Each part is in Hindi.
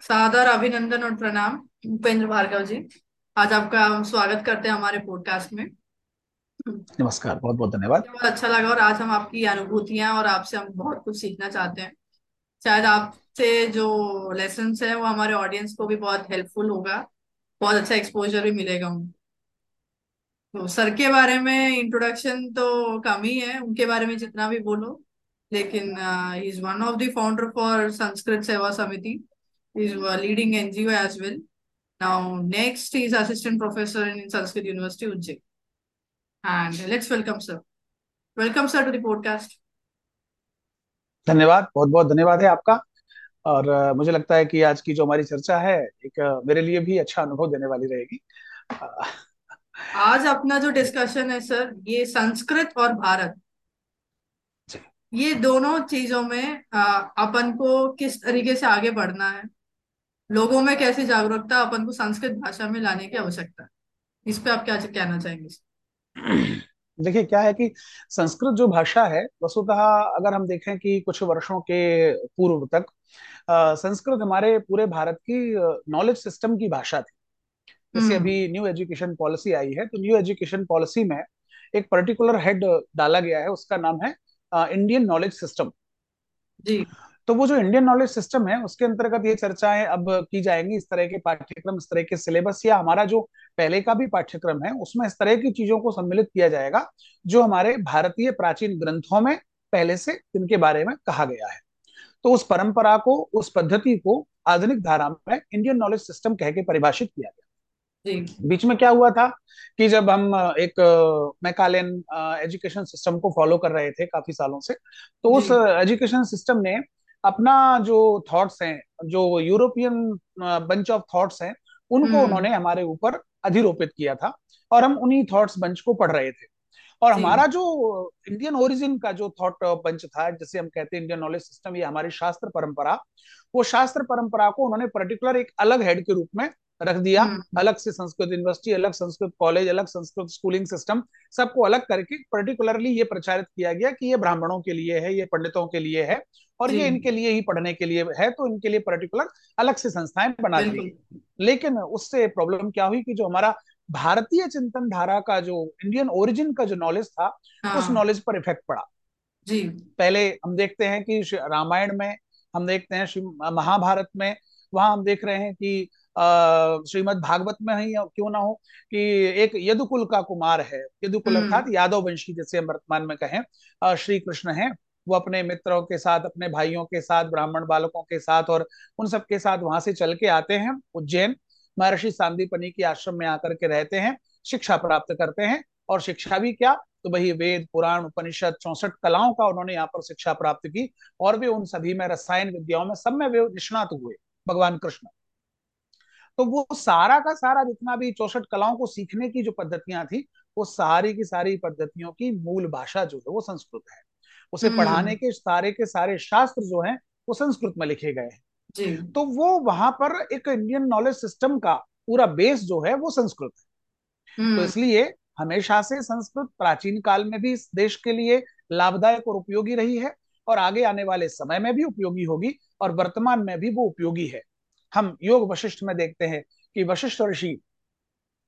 सादर अभिनंदन और प्रणाम उपेंद्र भार्गव जी। आज आपका हम स्वागत करते हैं हमारे पॉडकास्ट में। नमस्कार बहुत बहुत धन्यवाद। बहुत अच्छा लगा और आज हम आपकी अनुभूतियाँ और आपसे हम बहुत कुछ सीखना चाहते हैं। शायद आपसे जो लेसन्स है वो हमारे ऑडियंस को भी बहुत हेल्पफुल होगा। बहुत अच्छा एक्सपोजर भी मिलेगा उनको। तो सर के बारे में इंट्रोडक्शन तो कम ही है उनके बारे में जितना भी बोलो लेकिन he is one of the founder for Sanskrit Seva Samiti is a leading NGO as well. Now, next is assistant professor in Sanskrit University, Ujjain. And let's welcome sir. Welcome sir to the podcast. धन्यवाद बहुत बहुत धन्यवाद है आपका और अ, मुझे लगता है कि आज की जो हमारी चर्चा है एक अ, मेरे लिए भी अच्छा अनुभव देने वाली रहेगी अ, आज अपना जो डिस्कशन है सर ये संस्कृत और भारत ये दोनों चीज़ों में अ, अपन को किस तरीके से आगे बढ़ना है लोगों में कैसी जागरूकता अपन को संस्कृत भाषा में लाने की आवश्यकता इस पे आप क्या कहना चाहेंगे? देखिए क्या है कि संस्कृत जो भाषा है वस्तुतः अगर हम देखें कि कुछ वर्षों के पूर्व तक संस्कृत हमारे पूरे भारत की नॉलेज सिस्टम की भाषा थी। जैसे हम्म। अभी न्यू एजुकेशन पॉलिसी आई है तो न्यू एजुकेशन पॉलिसी में एक पर्टिकुलर हेड डाला गया है उसका नाम है इंडियन नॉलेज सिस्टम जी। तो वो जो इंडियन नॉलेज सिस्टम है उसके अंतर्गत ये चर्चाएँ अब की जाएँगी इस तरह के पाठ्यक्रम इस तरह के सिलेबस या हमारा जो पहले का भी पाठ्यक्रम है उसमें इस तरह की चीज़ों को सम्मिलित किया जाएगा जो हमारे भारतीय प्राचीन ग्रंथों में पहले से इनके बारे में कहा गया है। तो उस परंपरा को उस पद्धति को आधुनिक धारा में इंडियन नॉलेज सिस्टम कह के परिभाषित किया गया। बीच में क्या हुआ था कि जब हम एक मैकालेन एजुकेशन सिस्टम को फॉलो कर रहे थे काफ़ी सालों से तो उस एजुकेशन सिस्टम ने अपना जो थॉट्स हैं जो यूरोपियन बंच ऑफ़ थॉट्स हैं उनको हम्म। उन्होंने हमारे ऊपर अधिरोपित किया था और हम उन्हीं थॉट्स बंच को पढ़ रहे थे। और हमारा जो इंडियन ओरिजिन का जो थॉट बंच था जिसे हम कहते हैं इंडियन नॉलेज सिस्टम ये हमारी शास्त्र परंपरा वो शास्त्र परंपरा को उन्होंने पर्टिकुलर एक अलग हेड के रूप में रख दिया हम्म अलग से संस्कृत यूनिवर्सिटी अलग संस्कृत कॉलेज अलग संस्कृत स्कूलिंग सिस्टम सबको अलग करके पर्टिकुलरली ये प्रचारित किया गया कि ये ब्राह्मणों के लिए है ये पंडितों के लिए है और ये इनके लिए ही पढ़ने के लिए है तो इनके लिए पर्टिकुलर अलग से संस्थाएँ बना दी लेकिन उससे प्रॉब्लम क्या हुई कि जो हमारा भारतीय चिंतन धारा का जो इंडियन ओरिजिन का जो नॉलेज था उस हाँ नॉलेज पर इफ़ेक्ट पड़ा। जी। पहले हम देखते हैं कि रामायण में हम देखते हैं महाभारत में वहाँ हम देख रहे हैं कि श्रीमद् भागवत में ही क्यों ना हो कि एक यदुकुल का कुमार है। यदुकुल अर्थात हम्म यादव वंशी जैसे हम वर्तमान में कहें श्री कृष्ण है। वो अपने मित्रों के साथ अपने भाइयों के साथ ब्राह्मण बालकों के साथ और उन सब के साथ वहाँ से चल के आते हैं। उज्जैन महर्षि सांदीपनि के आश्रम में आकर के रहते हैं शिक्षा प्राप्त करते हैं। और शिक्षा भी क्या? तो वही वेद पुराण उपनिषद चौसठ कलाओं का उन्होंने यहाँ पर शिक्षा प्राप्त की और वे उन सभी में रसायन विद्याओं में सब में वे निष्णात हुए भगवान कृष्ण। तो वो सारा का सारा जितना भी चौसठ कलाओं को सीखने की जो पद्धतियाँ थी वो सारी की सारी पद्धतियों की मूल भाषा जो है वो संस्कृत है। उसे पढ़ाने हम्म के सारे के सारे शास्त्र जो है वो संस्कृत में लिखे गए हैं। तो वो वहाँ पर एक इंडियन नॉलेज सिस्टम का पूरा बेस जो है वो संस्कृत है। तो हम्म। इसलिए हमेशा से संस्कृत प्राचीन काल में भी इस देश के लिए लाभदायक और उपयोगी रही है और आगे आने वाले समय में भी उपयोगी होगी और वर्तमान में भी वो उपयोगी है। हम योग वशिष्ठ में देखते हैं कि वशिष्ठ ऋषि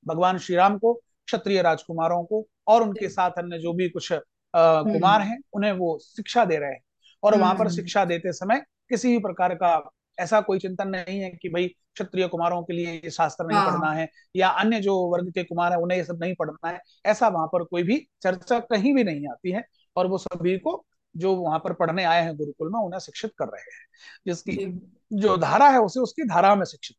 भगवान श्री राम को क्षत्रिय राजकुमारों को और उनके साथ अन्य जो भी कुछ कुमार हम्म। हैं उन्हें वो शिक्षा दे रहे हैं। और वहाँ पर हम्म। शिक्षा देते समय किसी भी प्रकार का ऐसा कोई चिंतन नहीं है कि भाई क्षत्रिय कुमारों के लिए ये शास्त्र नहीं पढ़ना हाँ है या अन्य जो वर्ग के कुमार है उन्हें ये सब नहीं पढ़ना है। ऐसा वहाँ पर कोई भी चर्चा कहीं भी नहीं आती है और वो सभी को जो वहाँ पर पढ़ने आए हैं गुरुकुल में उन्हें शिक्षित कर रहे हैं। जिसकी जी धारा है उसे उसकी धारा में शिक्षित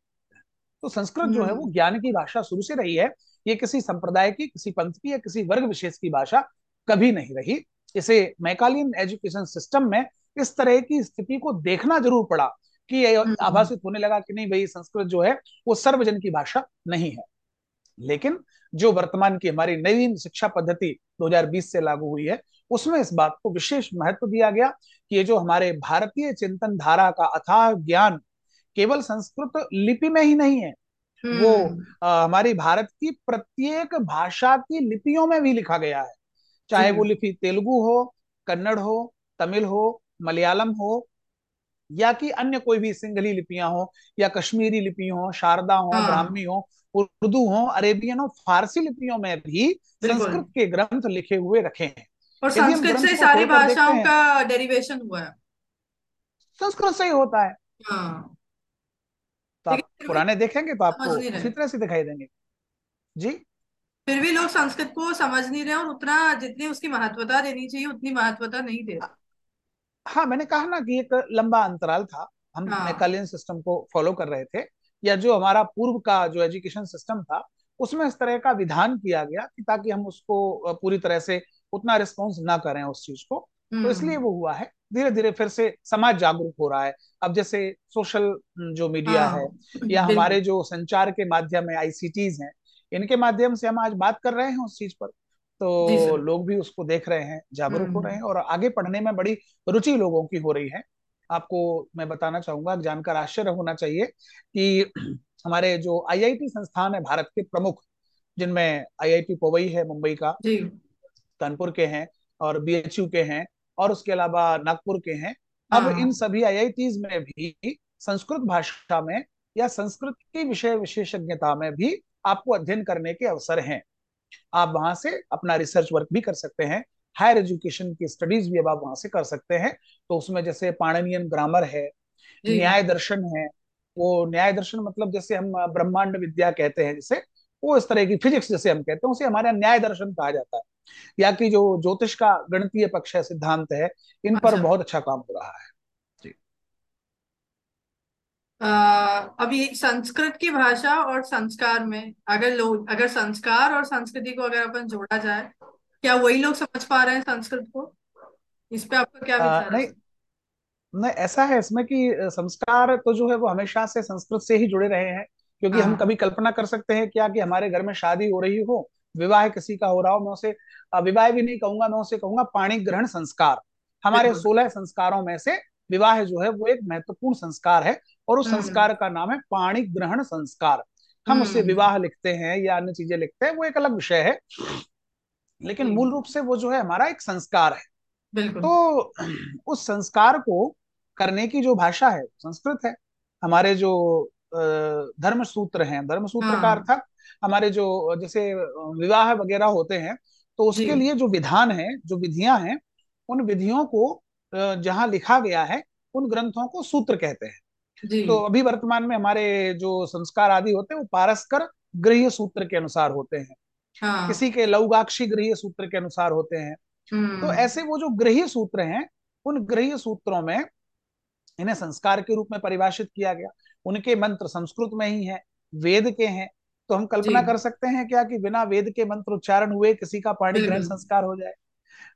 तो संस्कृत जो है वो हम्म ज्ञान की भाषा शुरू से रही है। ये किसी संप्रदाय की किसी पंथ की या किसी वर्ग विशेष की भाषा कभी नहीं रही। इसे मैकालीन एजुकेशन सिस्टम में इस तरह की स्थिति को देखना ज़रूर पड़ा कि ये हम्म। आभासित होने लगा कि नहीं भाई संस्कृत जो है वो सर्वजन की भाषा नहीं है। लेकिन जो वर्तमान की हमारी नवीन शिक्षा पद्धति 2020 से लागू हुई है उसमें इस बात को विशेष महत्व दिया गया कि ये जो हमारे भारतीय चिंतन धारा का अथाह ज्ञान केवल संस्कृत लिपि में ही नहीं है वो हम्म। अ, हमारी भारत की प्रत्येक भाषा की लिपियों में भी लिखा गया है। चाहे वो लिपि तेलुगु हो कन्नड़ हो तमिल हो मलयालम हो या कि अन्य कोई भी सिंगली लिपियाँ हो या कश्मीरी लिपि हो शारदा हो हाँ। ब्राह्मी हो उर्दू हो अरेबियन हो फारसी लिपियों में भी संस्कृत के ग्रंथ लिखे हुए रखे हैं। और संस्कृत से सारी भाषाओं का डेरिवेशन हुआ है। संस्कृत से ही होता है। हाँ। तो आप पुराने देखेंगे तो आपको उसी तरह से दिखाई देंगे। जी? फिर भी लोग संस्कृत को समझ नहीं रहे और उतना जितनी उसकी महत्वता देनी चाहिए उतनी महत्वता नहीं दे रहे। हाँ मैंने कहा ना कि एक लंबा अंतराल था। हम हाँ। मैकालियन सिस्टम को फॉलो कर रहे थे या जो हमारा पूर्व का जो एजुकेशन सिस्टम था उसमें इस तरह का विधान किया गया कि ताकि हम उसको पूरी तरह से उतना रिस्पॉन्स ना करें उस चीज़ को। तो इसलिए हम्म वो हुआ है। धीरे धीरे फिर से समाज जागरूक हो रहा है। अब जैसे सोशल जो मीडिया है। हाँ या हमारे जो संचार के माध्यम है आईसीटीज हैं इनके माध्यम से हम आज बात कर रहे हैं उस चीज़ पर। तो लोग भी उसको देख रहे हैं जागरूक हो रहे हैं हम्म और आगे पढ़ने में बड़ी रुचि लोगों की हो रही है। आपको मैं बताना चाहूँगा जानकर आश्चर्य होना चाहिए कि हमारे जो आईआईटी संस्थान है भारत के प्रमुख जिनमें आईआईटी पवई है मुंबई का कानपुर के हैं और बीएचयू के हैं और उसके अलावा नागपुर के हैं। अब इन हाँ सभी आईआईटीज में भी संस्कृत भाषा में या संस्कृत की विषय विशेषज्ञता में भी आपको अध्ययन करने के अवसर हैं। आप वहाँ से अपना रिसर्च वर्क भी कर सकते हैं। हायर एजुकेशन की स्टडीज़ भी अब आप वहाँ से कर सकते हैं। तो उसमें जैसे पाणनियन ग्रामर है न्याय दर्शन है वो न्याय दर्शन मतलब जैसे हम ब्रह्मांड विद्या कहते हैं जैसे वो इस तरह की फिजिक्स जैसे हम कहते हैं उसे हमारे न्याय दर्शन कहा जाता है। या कि जो ज्योतिष का गणितीय पक्ष है सिद्धांत है इन पर अच्छा। बहुत अच्छा काम हो रहा है। जी। आ, अभी संस्कृत की भाषा और संस्कार में अगर लोग अगर संस्कार और संस्कृति को अगर अपन जोड़ा जाए क्या वही लोग समझ पा रहे हैं संस्कृत को? इस पे आपका क्या विचार है? नहीं नहीं ऐसा है इसमें कि संस्कार तो जो है वो हमेशा से संस्कृत से ही जुड़े रहे हैं क्योंकि हम हाँ। कभी कल्पना कर सकते हैं क्या कि हमारे घर में शादी हो रही हो विवाह किसी का हो रहा हो मैं उसे विवाह भी नहीं कहूँगा मैं उसे कहूँगा पाणी ग्रहण संस्कार। हमारे सोलह संस्कारों में से विवाह जो है वो एक महत्वपूर्ण संस्कार है और उस हम्म। संस्कार का नाम है पाणी ग्रहण संस्कार। हम उसे हम्म। विवाह लिखते हैं या अन्य चीज़ें लिखते हैं वो एक अलग विषय है। लेकिन मूल रूप से वो जो है हमारा एक संस्कार है। तो उस संस्कार को करने की जो भाषा है संस्कृत है। हमारे जो धर्म सूत्र हैं धर्म सूत्र का हाँ। अर्थात हमारे जो जैसे विवाह वगैरह होते हैं तो उसके लिए जो विधान है जो विधियाँ हैं उन विधियों को जहाँ लिखा गया है उन ग्रंथों को सूत्र कहते हैं। तो अभी वर्तमान में हमारे जो संस्कार आदि होते हैं वो पारस्कर गृह सूत्र के अनुसार होते हैं। हाँ। किसी के लौगाक्षी गृह सूत्र के अनुसार होते हैं। तो हम्म ऐसे वो जो गृह सूत्र हैं उन गृह सूत्रों में इन्हें संस्कार के रूप में परिभाषित किया गया। उनके मंत्र संस्कृत में ही हैं वेद के हैं तो हम कल्पना कर सकते हैं क्या कि बिना वेद के मंत्र उच्चारण हुए किसी का पाणी ग्रहण संस्कार हो जाए।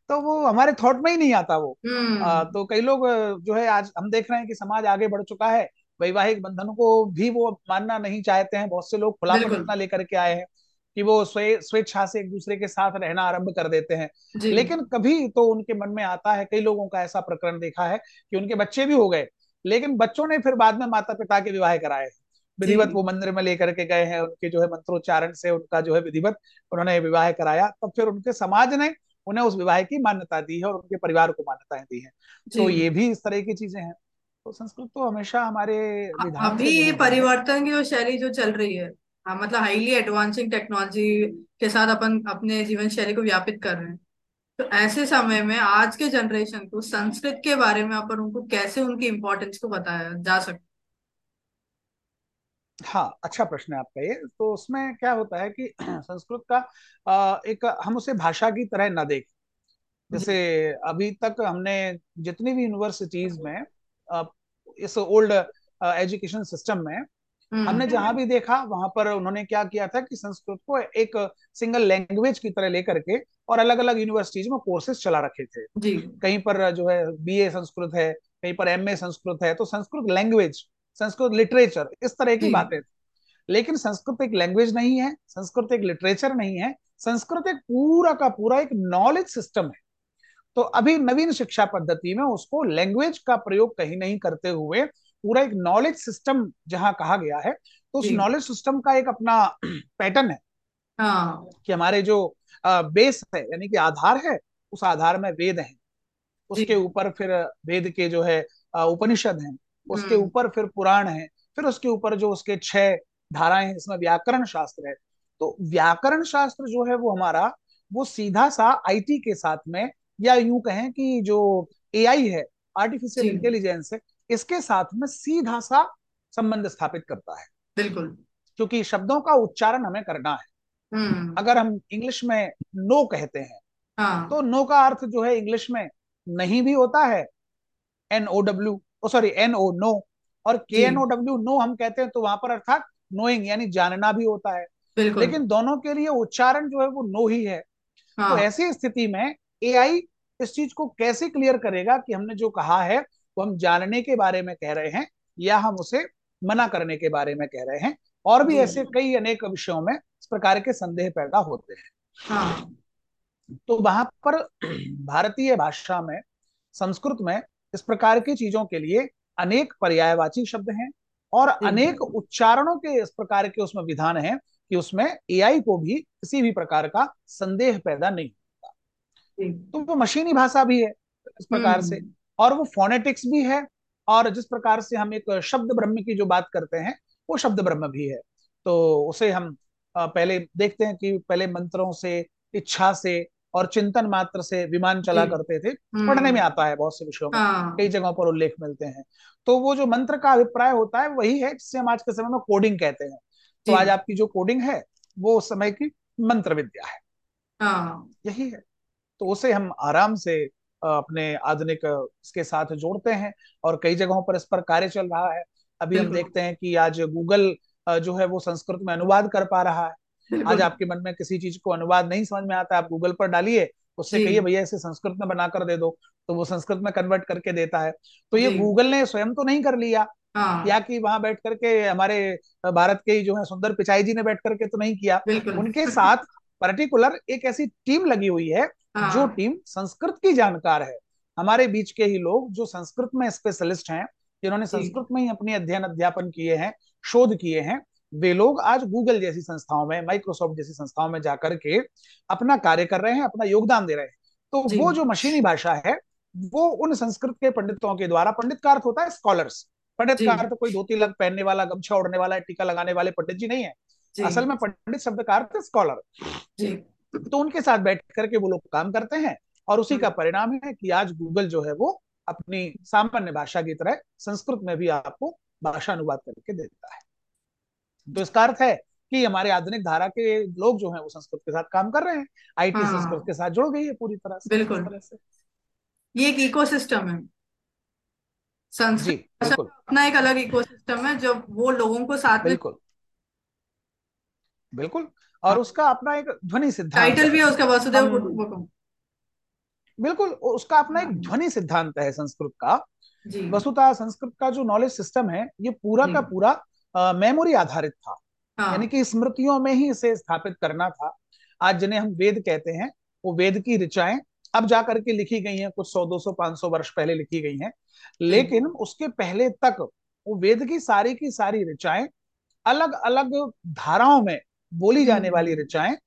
तो वो हमारे थॉट में ही नहीं आता वो। आ, हम्म तो कई लोग जो है आज हम देख रहे हैं कि समाज आगे बढ़ चुका है। वैवाहिक बंधन को भी वो मानना नहीं चाहते हैं। बहुत से लोग खुलापन इतना लेकर के आए हैं कि वो स्वे स्वेच्छा से एक दूसरे के साथ रहना आरंभ कर देते हैं। लेकिन कभी तो उनके मन में आता है कई लोगों का ऐसा प्रकरण देखा है कि उनके बच्चे भी हो गए। लेकिन बच्चों ने फिर बाद में माता पिता के विवाह कराए। विधिवत वो मंदिर में लेकर के गए हैं उनके जो है मंत्रोच्चारण से उनका जो है विधिवत उन्होंने विवाह कराया तब फिर उनके समाज ने उन्हें उस विवाह की मान्यता दी है और उनके परिवार को मान्यताएँ दी है। तो ये भी इस तरह की चीज़ें हैं। तो संस्कृत तो हमेशा हमारे अभी परिवर्तन की शैली जो चल रही है हाँ मतलब हाईली एडवांसिंग टेक्नोलॉजी के साथ अपन अपने जीवन शैली को व्यापित कर रहे हैं। तो ऐसे समय में आज के जनरेशन को संस्कृत के बारे में अपन उनको कैसे उनकी इम्पोर्टेंस को बताया जा सकता हाँ अच्छा प्रश्न है आपका ये। तो उसमें क्या होता है कि संस्कृत का एक हम उसे भाषा की तरह ना देखें। जैसे अभी तक हमने जितनी भी यूनिवर्सिटीज में इस ओल्ड एजुकेशन सिस्टम में हमने जहाँ हम्म भी देखा वहाँ पर उन्होंने क्या किया था कि संस्कृत को एक सिंगल लैंग्वेज की तरह लेकर के और अलग अलग यूनिवर्सिटीज में कोर्सेज चला रखे थे। कहीं पर जो है बीए संस्कृत है कहीं पर एमए संस्कृत है तो संस्कृत लैंग्वेज संस्कृत लिटरेचर इस तरह की बातें। थी लेकिन संस्कृत एक लैंग्वेज नहीं है संस्कृत एक लिटरेचर नहीं है संस्कृत एक पूरा का पूरा एक नॉलेज सिस्टम है। तो अभी नवीन शिक्षा पद्धति में उसको लैंग्वेज का प्रयोग कहीं नहीं करते हुए पूरा एक नॉलेज सिस्टम जहाँ कहा गया है तो उस नॉलेज सिस्टम का एक अपना पैटर्न है। हाँ। कि हमारे जो बेस है यानी कि आधार है उस आधार में वेद है। उसके ऊपर फिर वेद के जो है उपनिषद हैं। उसके हम्म। ऊपर फिर पुराण है फिर उसके ऊपर जो उसके छह धाराएँ हैं इसमें व्याकरण शास्त्र है। तो व्याकरण शास्त्र जो है वो हमारा वो सीधा सा आईटी के साथ में या यूँ कहें कि जो एआई है आर्टिफिशियल इंटेलिजेंस है इसके साथ में सीधा सा संबंध स्थापित करता है। बिल्कुल। क्योंकि शब्दों का उच्चारण हमें करना है। हम्म। अगर हम इंग्लिश में नो कहते हैं हाँ। तो नो का अर्थ जो है इंग्लिश में नहीं भी होता है N O W sorry N O no और K N O W no हम कहते हैं तो वहाँ पर अर्थात नोइंग यानी जानना भी होता है। लेकिन दोनों के लिए उच्चारण जो है वो नो ही है। हाँ। तो हाँ। ऐसी स्थिति में एआई इस चीज़ को कैसे क्लियर करेगा कि हमने जो कहा है वो हम जानने के बारे में कह रहे हैं या हम उसे मना करने के बारे में कह रहे हैं? और भी ऐसे कई अनेक विषयों में इस प्रकार के संदेह पैदा होते हैं। हाँ। तो वहाँ पर भारतीय भाषा में संस्कृत में इस प्रकार की चीज़ों के लिए अनेक पर्यायवाची शब्द हैं और अनेक उच्चारणों के इस प्रकार के उसमें विधान हैं कि उसमें एआई को भी किसी भी प्रकार का संदेह पैदा नहीं होता। तो वो मशीनी भाषा भी है इस प्रकार से हम्म। और वो फोनेटिक्स भी है और जिस प्रकार से हम एक शब्द ब्रह्म की जो बात करते हैं वो शब्द ब्रह्म भी है। तो उसे हम पहले देखते हैं कि पहले मंत्रों से इच्छा से और चिंतन मात्र से विमान चला करते थे। पढ़ने में हम्म आता है बहुत से विषयों में। कई हाँ जगहों पर उल्लेख मिलते हैं। तो वो जो मंत्र का अभिप्राय होता है वही है जिसे हम आज के समय में कोडिंग कहते हैं। तो आज आपकी जो कोडिंग है वो उस समय की मंत्र विद्या है। हाँ। यही है। तो उसे हम आराम से अपने आधुनिक इसके साथ जोड़ते हैं और कई जगहों पर इस पर कार्य चल रहा है। अभी हम देखते हैं कि आज गूगल जो है वो संस्कृत में अनुवाद कर पा रहा है। आज आपके मन में किसी चीज़ को अनुवाद नहीं समझ में आता आप गूगल पर डालिए उससे कहिए भैया इसे संस्कृत में बना कर दे दो। तो वो संस्कृत में कन्वर्ट करके देता है। तो ये गूगल ने स्वयं तो नहीं कर लिया। या हाँ कि वहाँ बैठ करके हमारे भारत के ही जो है सुंदर पिचाई जी ने बैठ करके तो नहीं किया। उनके साथ पर्टिकुलर एक ऐसी टीम लगी हुई है जो हाँ। टीम संस्कृत की जानकार है। हमारे बीच के ही लोग जो संस्कृत में स्पेशलिस्ट हैं जिन्होंने संस्कृत में ही अपने अध्ययन अध्यापन किए हैं शोध किए हैं वे लोग आज गूगल जैसी संस्थाओं में माइक्रोसॉफ्ट जैसी संस्थाओं में जाकर के अपना कार्य कर रहे हैं अपना योगदान दे रहे हैं। तो वो जो मशीनी भाषा है वो उन संस्कृत के पंडितों के द्वारा पंडित का अर्थ होता है स्कॉलर्स पंडित का अर्थ कोई धोती लग पहनने वाला गमछा ओढ़ने वाला टीका लगाने वाले पंडित जी नहीं है। असल में पंडित शब्द का अर्थ स्कॉलर तो उनके साथ बैठ करके वो लोग काम करते हैं और उसी का हम्म, परिणाम है कि आज गूगल जो है वो अपनी सामान्य भाषा की तरह संस्कृत में भी आपको भाषा अनुवाद करके देता है। तो इसका अर्थ है कि हमारे आधुनिक धारा के लोग जो हैं वो संस्कृत के साथ काम कर रहे हैं आईटी हाँ। संस्कृत हाँ के साथ जुड़ गई है पूरी तरह से बिल्कुल। तरह से। ये एक इकोसिस्टम है। संस्कृत अपना एक अलग इकोसिस्टम है जब वो लोगों को साथ बिल्कुल। बिल्कुल। और उसका अपना एक ध्वनि सिद्धांत टाइटल भी है है उसका वसुदेव कुटुंबकम बिल्कुल उसका अपना एक हाँ। ध्वनि सिद्धांत है संस्कृत का। वसुतः संस्कृत का जो नॉलेज सिस्टम है ये पूरा का पूरा मेमोरी आधारित था। हाँ. यानी कि स्मृतियों में ही इसे स्थापित करना था। आज जिन्हें हम वेद कहते हैं वो वेद की ऋचाएँ अब जाकर के लिखी गई हैं कुछ सौ दो सौ पाँच सौ वर्ष पहले लिखी गई हैं। लेकिन उसके पहले तक वो वेद की सारी की सारी ऋचाएँ अलग अलग धाराओं में बोली जाने वाली हम्म ऋचाएँ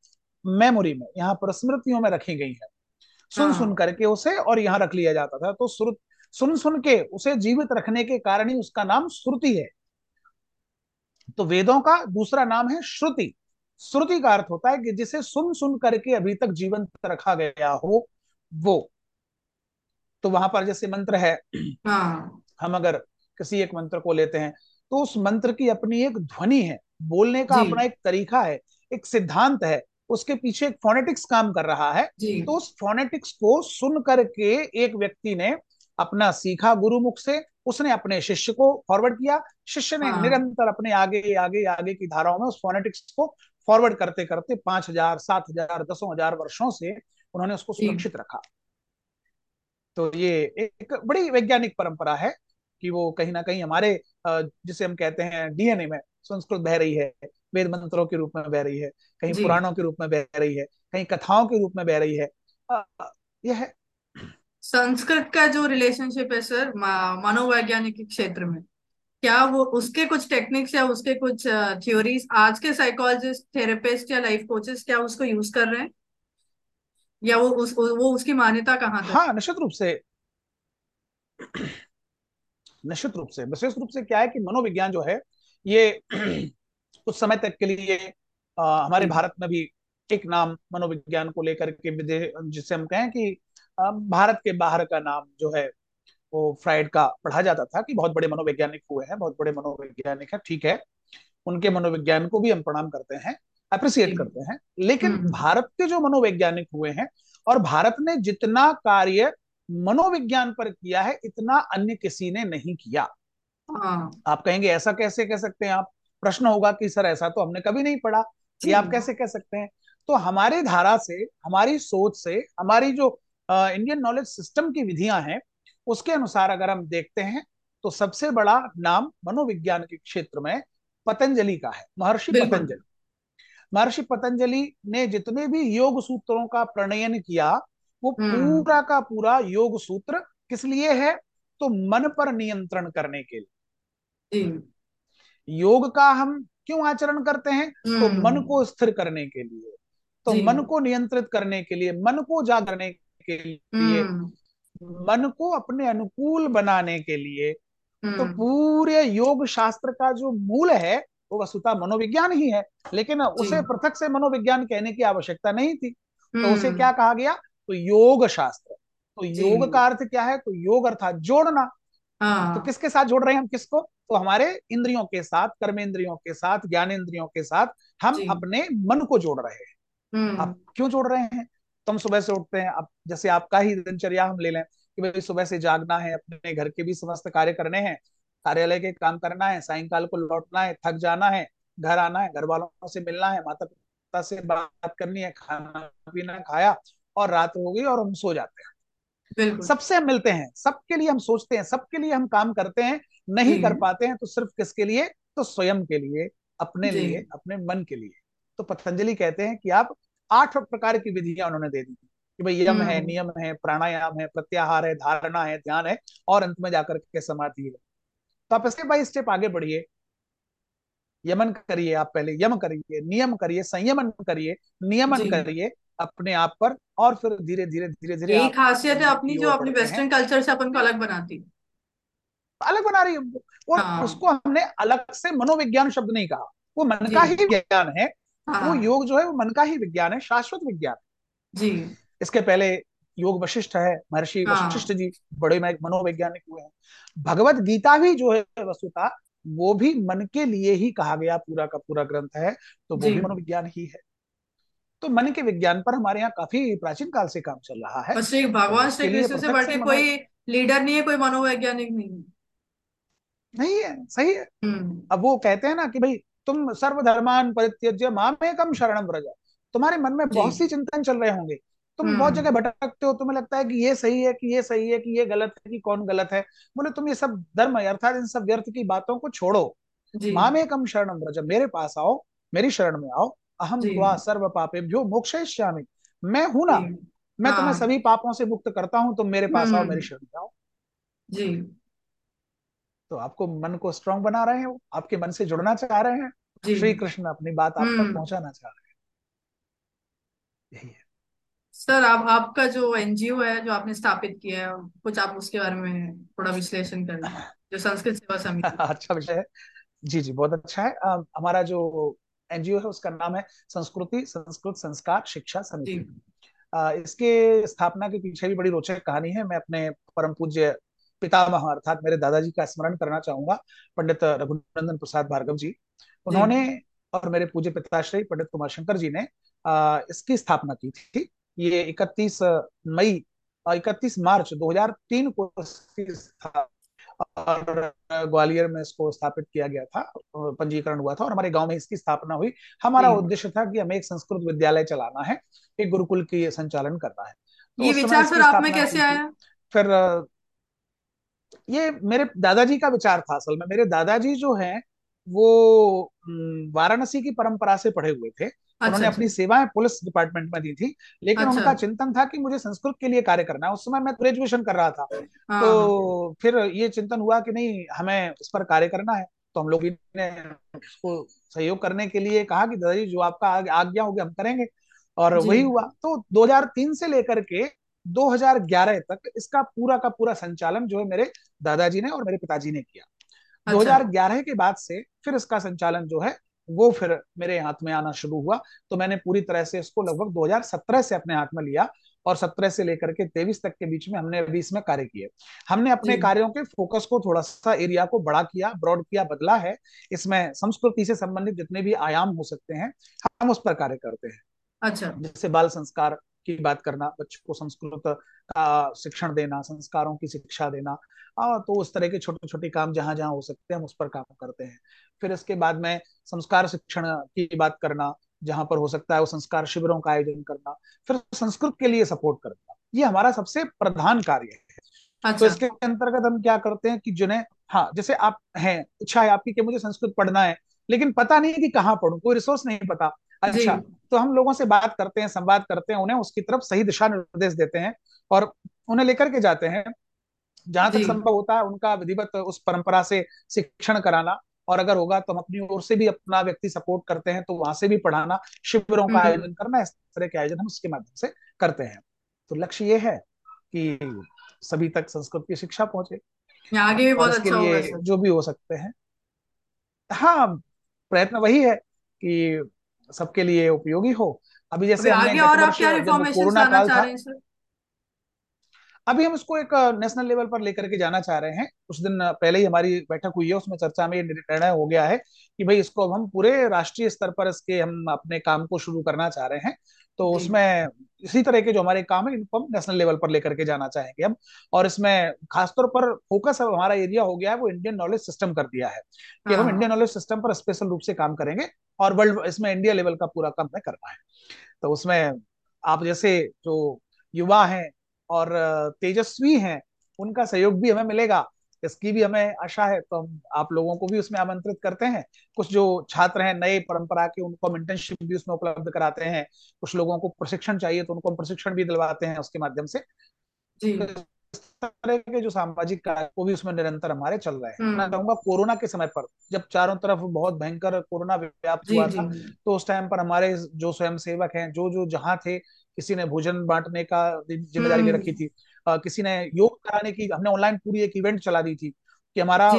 मेमोरी में यहाँ पर स्मृतियों में रखी गई है। सुन सुन हाँ। करके उसे और यहाँ रख लिया जाता था। तो सुन सुन के उसे जीवित रखने के कारण ही उसका नाम श्रुति है। तो वेदों का दूसरा नाम है श्रुति। श्रुति का अर्थ होता है कि जिसे सुन सुन करके अभी तक जीवंत रखा गया हो वो। तो वहाँ पर जैसे मंत्र है हाँ। हम अगर किसी एक मंत्र को लेते हैं तो उस मंत्र की अपनी एक ध्वनि है बोलने का अपना एक तरीका है एक सिद्धांत है उसके पीछे एक फोनेटिक्स काम कर रहा है। तो उस फोनेटिक्स को सुन करके एक व्यक्ति ने अपना सीखा गुरुमुख से उसने अपने शिष्य को फॉरवर्ड किया। शिष्य ने हाँ। निरंतर अपने आगे आगे आगे की धाराओं में उस फोनेटिक्स को फॉरवर्ड करते करते पाँच हज़ार सात हज़ार दसों हज़ार वर्षों से उन्होंने उसको सुरक्षित रखा। तो ये एक बड़ी वैज्ञानिक परंपरा है कि वो कहीं ना कहीं हमारे जिसे हम कहते हैं डीएनए में संस्कृत बह रही है वेद मंत्रों के रूप में बह रही है कहीं पुराणों के रूप में बह रही है कहीं कथाओं के रूप में बह रही है। यह है संस्कृत का जो रिलेशनशिप है सर मनोवैज्ञानिक क्षेत्र में क्या वो उसके कुछ टेक्निक्स या उसके कुछ थ्योरीज आज के साइकोलॉजिस्ट थेरेपिस्ट या लाइफ कोचेस क्या उसको यूज़ कर रहे हैं? या वो उस वो उसकी मान्यता कहाँ तक हाँ? निश्चित रूप से। निश्चित रूप से। विशेष रूप से क्या है कि मनोविज्ञान जो है ये कुछ समय तक के लिए आ, हमारे भारत में भी एक नाम मनोविज्ञान को लेकर के विदेश जिसे हम कहें कि भारत के बाहर का नाम जो है वो फ्राइड का पढ़ा जाता था कि बहुत बड़े मनोवैज्ञानिक हुए हैं बहुत बड़े मनोवैज्ञानिक है ठीक है। उनके मनोविज्ञान को भी हम प्रणाम करते हैं अप्रिसिएट करते हैं। लेकिन हम्म। भारत के जो मनोवैज्ञानिक हुए हैं और भारत ने जितना कार्य मनोविज्ञान पर किया है इतना अन्य किसी ने नहीं किया। हाँ। आप कहेंगे ऐसा कैसे कह सकते हैं आप? प्रश्न होगा कि सर ऐसा तो हमने कभी नहीं पढ़ा ये आप कैसे कह सकते हैं? तो हमारी धारा से हमारी सोच से हमारी जो इंडियन नॉलेज सिस्टम की विधियाँ हैं उसके अनुसार अगर हम देखते हैं तो सबसे बड़ा नाम मनोविज्ञान के क्षेत्र में पतंजलि का है महर्षि पतंजलि। महर्षि पतंजलि ने जितने भी योग सूत्रों का प्रणयन किया वो हम्म। पूरा का पूरा योग सूत्र किस लिए है? तो मन पर नियंत्रण करने के लिए। योग का हम क्यों आचरण करते हैं? तो मन हम्म को स्थिर करने के लिए। तो मन को नियंत्रित करने के लिए मन को जाग करने के लिए हम्म। मन को अपने अनुकूल बनाने के लिए तो हम्म। पूरे योग शास्त्र का जो मूल है वो वस्तुतः मनोविज्ञान ही है। लेकिन उसे पृथक से मनोविज्ञान कहने की आवश्यकता नहीं थी। तो उसे हम्म। क्या कहा गया? तो योग शास्त्र। तो योग का अर्थ क्या है? तो योग अर्थात जोड़ना। तो हाँ किसके साथ जोड़ रहे हैं हम? किसको? तो हमारे इंद्रियों के साथ कर्मेंद्रियों के साथ ज्ञानेंद्रियों के साथ हम अपने मन को जोड़ रहे हैं। आप क्यों जोड़ रहे हैं? तो हम सुबह से उठते हैं अब जैसे आपका ही दिनचर्या हम ले लें कि भाई सुबह से जागना है अपने घर के भी समस्त कार्य करने हैं कार्यालय के काम करना है सायंकाल को लौटना है थक जाना है घर आना है घर वालों से मिलना है माता पिता से बात करनी है खाना पीना खाया और रात हो गई और हम सो जाते हैं। सबसे हम मिलते हैं सबके लिए हम सोचते हैं सबके लिए हम काम करते हैं नहीं कर पाते हैं तो सिर्फ़ किसके लिए? तो स्वयं के लिए अपने लिए अपने मन के लिए। तो पतंजलि कहते हैं कि आप आठ प्रकार की विधियाँ उन्होंने दे दी कि भाई यम है हम्म। नियम है प्राणायाम है प्रत्याहार है धारणा है ध्यान है और अंत में जाकर के समाधि है। तो आप स्टेप बाय स्टेप आगे बढ़िए। यमन करिए आप पहले यम करिए नियम करिए संयमन करिए नियमन करिए अपने आप पर और फिर धीरे धीरे धीरे धीरे यही खासियत है अपनी जो अपनी वेस्टर्न कल्चर से अपन को अलग बनाती है। अलग बना रही है। और हाँ। उसको हमने अलग से मनोविज्ञान शब्द नहीं कहा। वो मन का ही विज्ञान है। वो हाँ। योग जो है वो मन का ही विज्ञान है शाश्वत विज्ञान। जी। इसके पहले योग वशिष्ठ है महर्षि वशिष्ठ हाँ जी बड़े मनोवैज्ञानिक हुए हैं। भगवत गीता भी जो है वस्तुता वो भी मन के लिए ही कहा गया पूरा का पूरा ग्रंथ है तो वो भी मनोविज्ञान ही है। तो मन के विज्ञान पर हमारे यहाँ काफ़ी प्राचीन काल से काम चल रहा है। श्री भगवान श्री कृष्ण से बढ़ के कोई लीडर नहीं है कोई मनोवैज्ञानिक नहीं है। नहीं है सही है। हम्म। अब वो कहते हैं ना कि भाई तुम सर्वधर्मान परित्यज्य मामेकम शरणम व्रज। तुम्हारे मन में बहुत सी चिंतन चल रहे होंगे। तुम बहुत जगह हम्म भटकते हो तुम्हें लगता है कि ये सही है कि ये सही है कि ये गलत है कि कौन गलत है। बोले तुम ये सब धर्म अर्थात इन सब व्यर्थ की बातों को छोड़ो। जी। मामेकम शरणम व्रज मेरे पास आओ मेरी शरण में आओ। अहम जी। त्वा सर्व पापेभ्यो मोक्षयिष्यामि। मैं हूँ ना। मैं तुम्हें हाँ। सभी पापों से मुक्त करता हूँ तुम मेरे पास आओ मेरी हम्म शरण में आओ। जी। तो आपको मन को स्ट्रांग बना रहे हैं वो आपके मन से जुड़ना चाह रहे हैं। श्री कृष्ण अपनी बात आप तक हम्म। पहुंचाना चाह रहे हैं। यही है। सर आप आपका जो एनजीओ है जो आपने स्थापित किया है कुछ आप उसके बारे में थोड़ा विश्लेषण करें जो संस्कृत सेवा समिति अच्छा विषय है। जी जी बहुत अच्छा है। हमारा जो एनजीओ है उसका नाम है संस्कृति संस्कृत संस्कार शिक्षा समिति। इसके स्थापना के पीछे भी बड़ी रोचक कहानी है। मैं अपने परम पूज्य पितामह अर्थात मेरे दादाजी का स्मरण करना चाहूँगा पंडित रघुनंदन प्रसाद भार्गव जी। उन्होंने और मेरे पूज्य पिताश्री पंडित कुमार शंकर जी ने अ, इसकी स्थापना की थी। ये 31 मई और 31 मार्च 2003 को इसकी और ग्वालियर में इसको स्थापित किया गया था पंजीकरण हुआ था और हमारे गाँव में इसकी स्थापना हुई। हमारा उद्देश्य था कि हमें एक संस्कृत विद्यालय चलाना है एक गुरुकुल की संचालन करना है। तो ये विचार इसकी आप में कैसे आया? फिर ये मेरे दादाजी का विचार था असल में। मेरे दादाजी जो हैं वो वाराणसी की परंपरा से पढ़े हुए थे। अच्छा उन्होंने अच्छा। अपनी सेवाएँ पुलिस डिपार्टमेंट में दी थी लेकिन अच्छा। उनका चिंतन था कि मुझे संस्कृत के लिए कार्य करना है। उस समय मैं ग्रेजुएशन कर रहा था। हाँ हाँ। तो फिर ये चिंतन हुआ कि नहीं हमें इस पर कार्य करना है। तो हम लोग ने उसको सहयोग करने के लिए कहा कि दादाजी जो आपका आज्ञा होगी हम करेंगे। और वही हुआ। तो 2003 से लेकर के 2011 तक इसका पूरा का पूरा संचालन जो है मेरे दादाजी ने और मेरे पिताजी ने किया। अच्छा। 2011 के बाद से फिर इसका संचालन जो है वो फिर मेरे हाथ में आना शुरू हुआ। तो मैंने पूरी तरह से इसको लगभग 2017 से अपने हाथ में लिया और 17 से लेकर के 23 तक के बीच में हमने अभी इसमें कार्य किए। हमने अपने कार्यों के फोकस को थोड़ा सा एरिया को बड़ा किया ब्रॉड किया बदला है। इसमें संस्कृति से संबंधित जितने भी आयाम हो सकते हैं हम उस पर कार्य करते हैं। अच्छा। जैसे बाल संस्कार की बात करना बच्चों को संस्कृत का शिक्षण देना संस्कारों की शिक्षा देना आ, तो उस तरह के छोटे छोटे काम जहाँ जहाँ हो सकते हैं हम उस पर काम करते हैं। फिर इसके बाद में संस्कार शिक्षण की बात करना जहाँ पर हो सकता है वो संस्कार शिविरों का आयोजन करना फिर संस्कृत के लिए सपोर्ट करना ये हमारा सबसे प्रधान कार्य है। तो अच्छा। इसके अंतर्गत हम क्या करते हैं कि जिन्हें हाँ जैसे आप हैं इच्छा है आपकी कि मुझे संस्कृत पढ़ना है लेकिन पता नहीं है कि कहाँ पढ़ू कोई रिसोर्स नहीं पता अच्छा तो हम लोगों से बात करते हैं संवाद करते हैं उन्हें उसकी तरफ़ सही दिशा निर्देश देते हैं और उन्हें लेकर के जाते हैं। जहाँ तक संभव होता है उनका विधिवत उस परंपरा से शिक्षण कराना और अगर होगा तो हम अपनी ओर से भी अपना व्यक्ति सपोर्ट करते हैं तो वहाँ से भी पढ़ाना शिविरों का हम्म। आयोजन करना इस तरह के आयोजन हम उसके माध्यम से करते हैं। तो लक्ष्य ये है कि सभी तक संस्कृत की शिक्षा पहुँचे। आगे भी बहुत अच्छा होगा लिए जो भी हो सकते हैं। हाँ प्रयत्न वही है कि सबके लिए उपयोगी हो। अभी जैसे हमने आगे और आप क्या रिफॉर्मेशन कोरोना लाना काल चाह था हैं अभी हम इसको एक नेशनल लेवल पर लेकर के जाना चाह रहे हैं। कुछ दिन पहले ही हमारी बैठक हुई है उसमें चर्चा में ये निर्णय हो गया है कि भाई इसको अब हम पूरे राष्ट्रीय स्तर पर इसके हम अपने काम को शुरू करना चाह रहे हैं। तो उसमें इसी तरह के जो हमारे काम है इनको हम नेशनल लेवल पर लेकर के जाना चाहेंगे हम। और इसमें खासतौर पर फोकस अब हमारा एरिया हो गया है वो इंडियन नॉलेज सिस्टम कर दिया है कि हम इंडियन नॉलेज सिस्टम पर स्पेशल रूप से काम करेंगे और वर्ल्ड इसमें इंडिया लेवल का पूरा काम करना है। तो उसमें आप जैसे जो युवा हैं और तेजस्वी हैं उनका सहयोग भी हमें मिलेगा। इसकी भी हमें आशा है तो हम आप लोगों को भी उसमें आमंत्रित करते हैं। कुछ जो छात्र हैं नए परंपरा के उनको हम इंटर्नशिप भी उसमें उपलब्ध कराते हैं। कुछ लोगों को प्रशिक्षण चाहिए तो उनको हम प्रशिक्षण भी दिलवाते हैं उसके माध्यम से। जी। तरह के जो सामाजिक कार्य वो भी उसमें निरंतर हमारे चल रहे हैं। मैं हम्म। कहूँगा कोरोना के समय पर जब चारों तरफ़ बहुत भयंकर कोरोना व्याप्त हुआ था तो उस टाइम पर हमारे जो स्वयं सेवक हैं जो जो जहाँ थे किसी ने भोजन बांटने का ज़िम्मेदारी ले रखी हम्म थी अ, किसी ने योग कराने की हमने ऑनलाइन पूरी एक इवेंट चला दी थी कि हमारा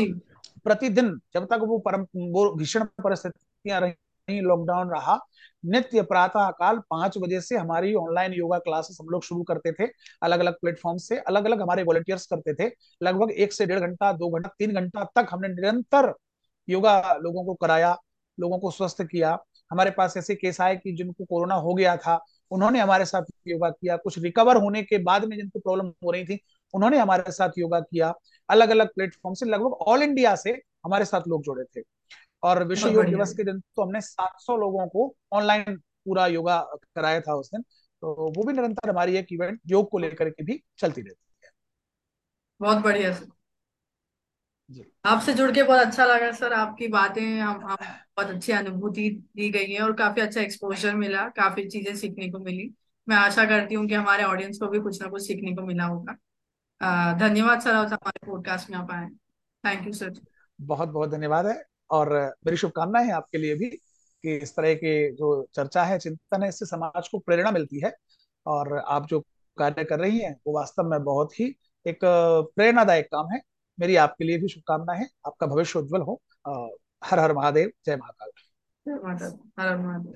प्रतिदिन जब तक वो परम वो भीषण परिस्थितियाँ रही लॉकडाउन रहा नित्य प्रातः काल पाँच बजे से हमारी ऑनलाइन योगा क्लासेस हम लोग शुरू करते थे अलग अलग प्लेटफॉर्म से अलग अलग हमारे वॉलंटियर्स करते थे लगभग एक से डेढ़ घंटा दो घंटा तीन घंटा तक हमने निरंतर योगा लोगों को कराया लोगों को स्वस्थ किया। हमारे पास ऐसे केस आए कि जिनको कोरोना हो गया था उन्होंने हमारे साथ योगा किया। कुछ रिकवर होने के बाद में जिनको प्रॉब्लम हो रही थी उन्होंने हमारे साथ योगा किया। अलग अलग प्लेटफॉर्म से लगभग ऑल इंडिया से हमारे साथ लोग जुड़े थे। और विश्व योग दिवस के दिन तो हमने 700 लोगों को ऑनलाइन पूरा योगा कराया था उस दिन। तो वो भी निरंतर हमारी एक इवेंट योग को लेकर के भी चलती रहती है। बहुत बढ़िया आपसे जुड़ के बहुत अच्छा लगा सर आपकी बातें हम हम बहुत अच्छी अनुभूति दी गई है और काफ़ी अच्छा एक्सपोजर मिला काफ़ी चीज़ें सीखने को मिली। मैं आशा करती हूँ कि हमारे ऑडियंस को भी कुछ ना कुछ सीखने को मिला होगा। धन्यवाद सर आप हमारे पॉडकास्ट में आप आए। थैंक यू सर बहुत बहुत धन्यवाद है और मेरी शुभकामनाएँ हैं आपके लिए भी कि इस तरह के जो चर्चा है चिंतन है इससे समाज को प्रेरणा मिलती है और आप जो कार्य कर रही हैं वो वास्तव में बहुत ही एक प्रेरणादायक काम है। मेरी आपके लिए भी शुभकामना है। आपका भविष्य उज्जवल हो। हर हर महादेव। जय महाकाल। हर हर महादेव।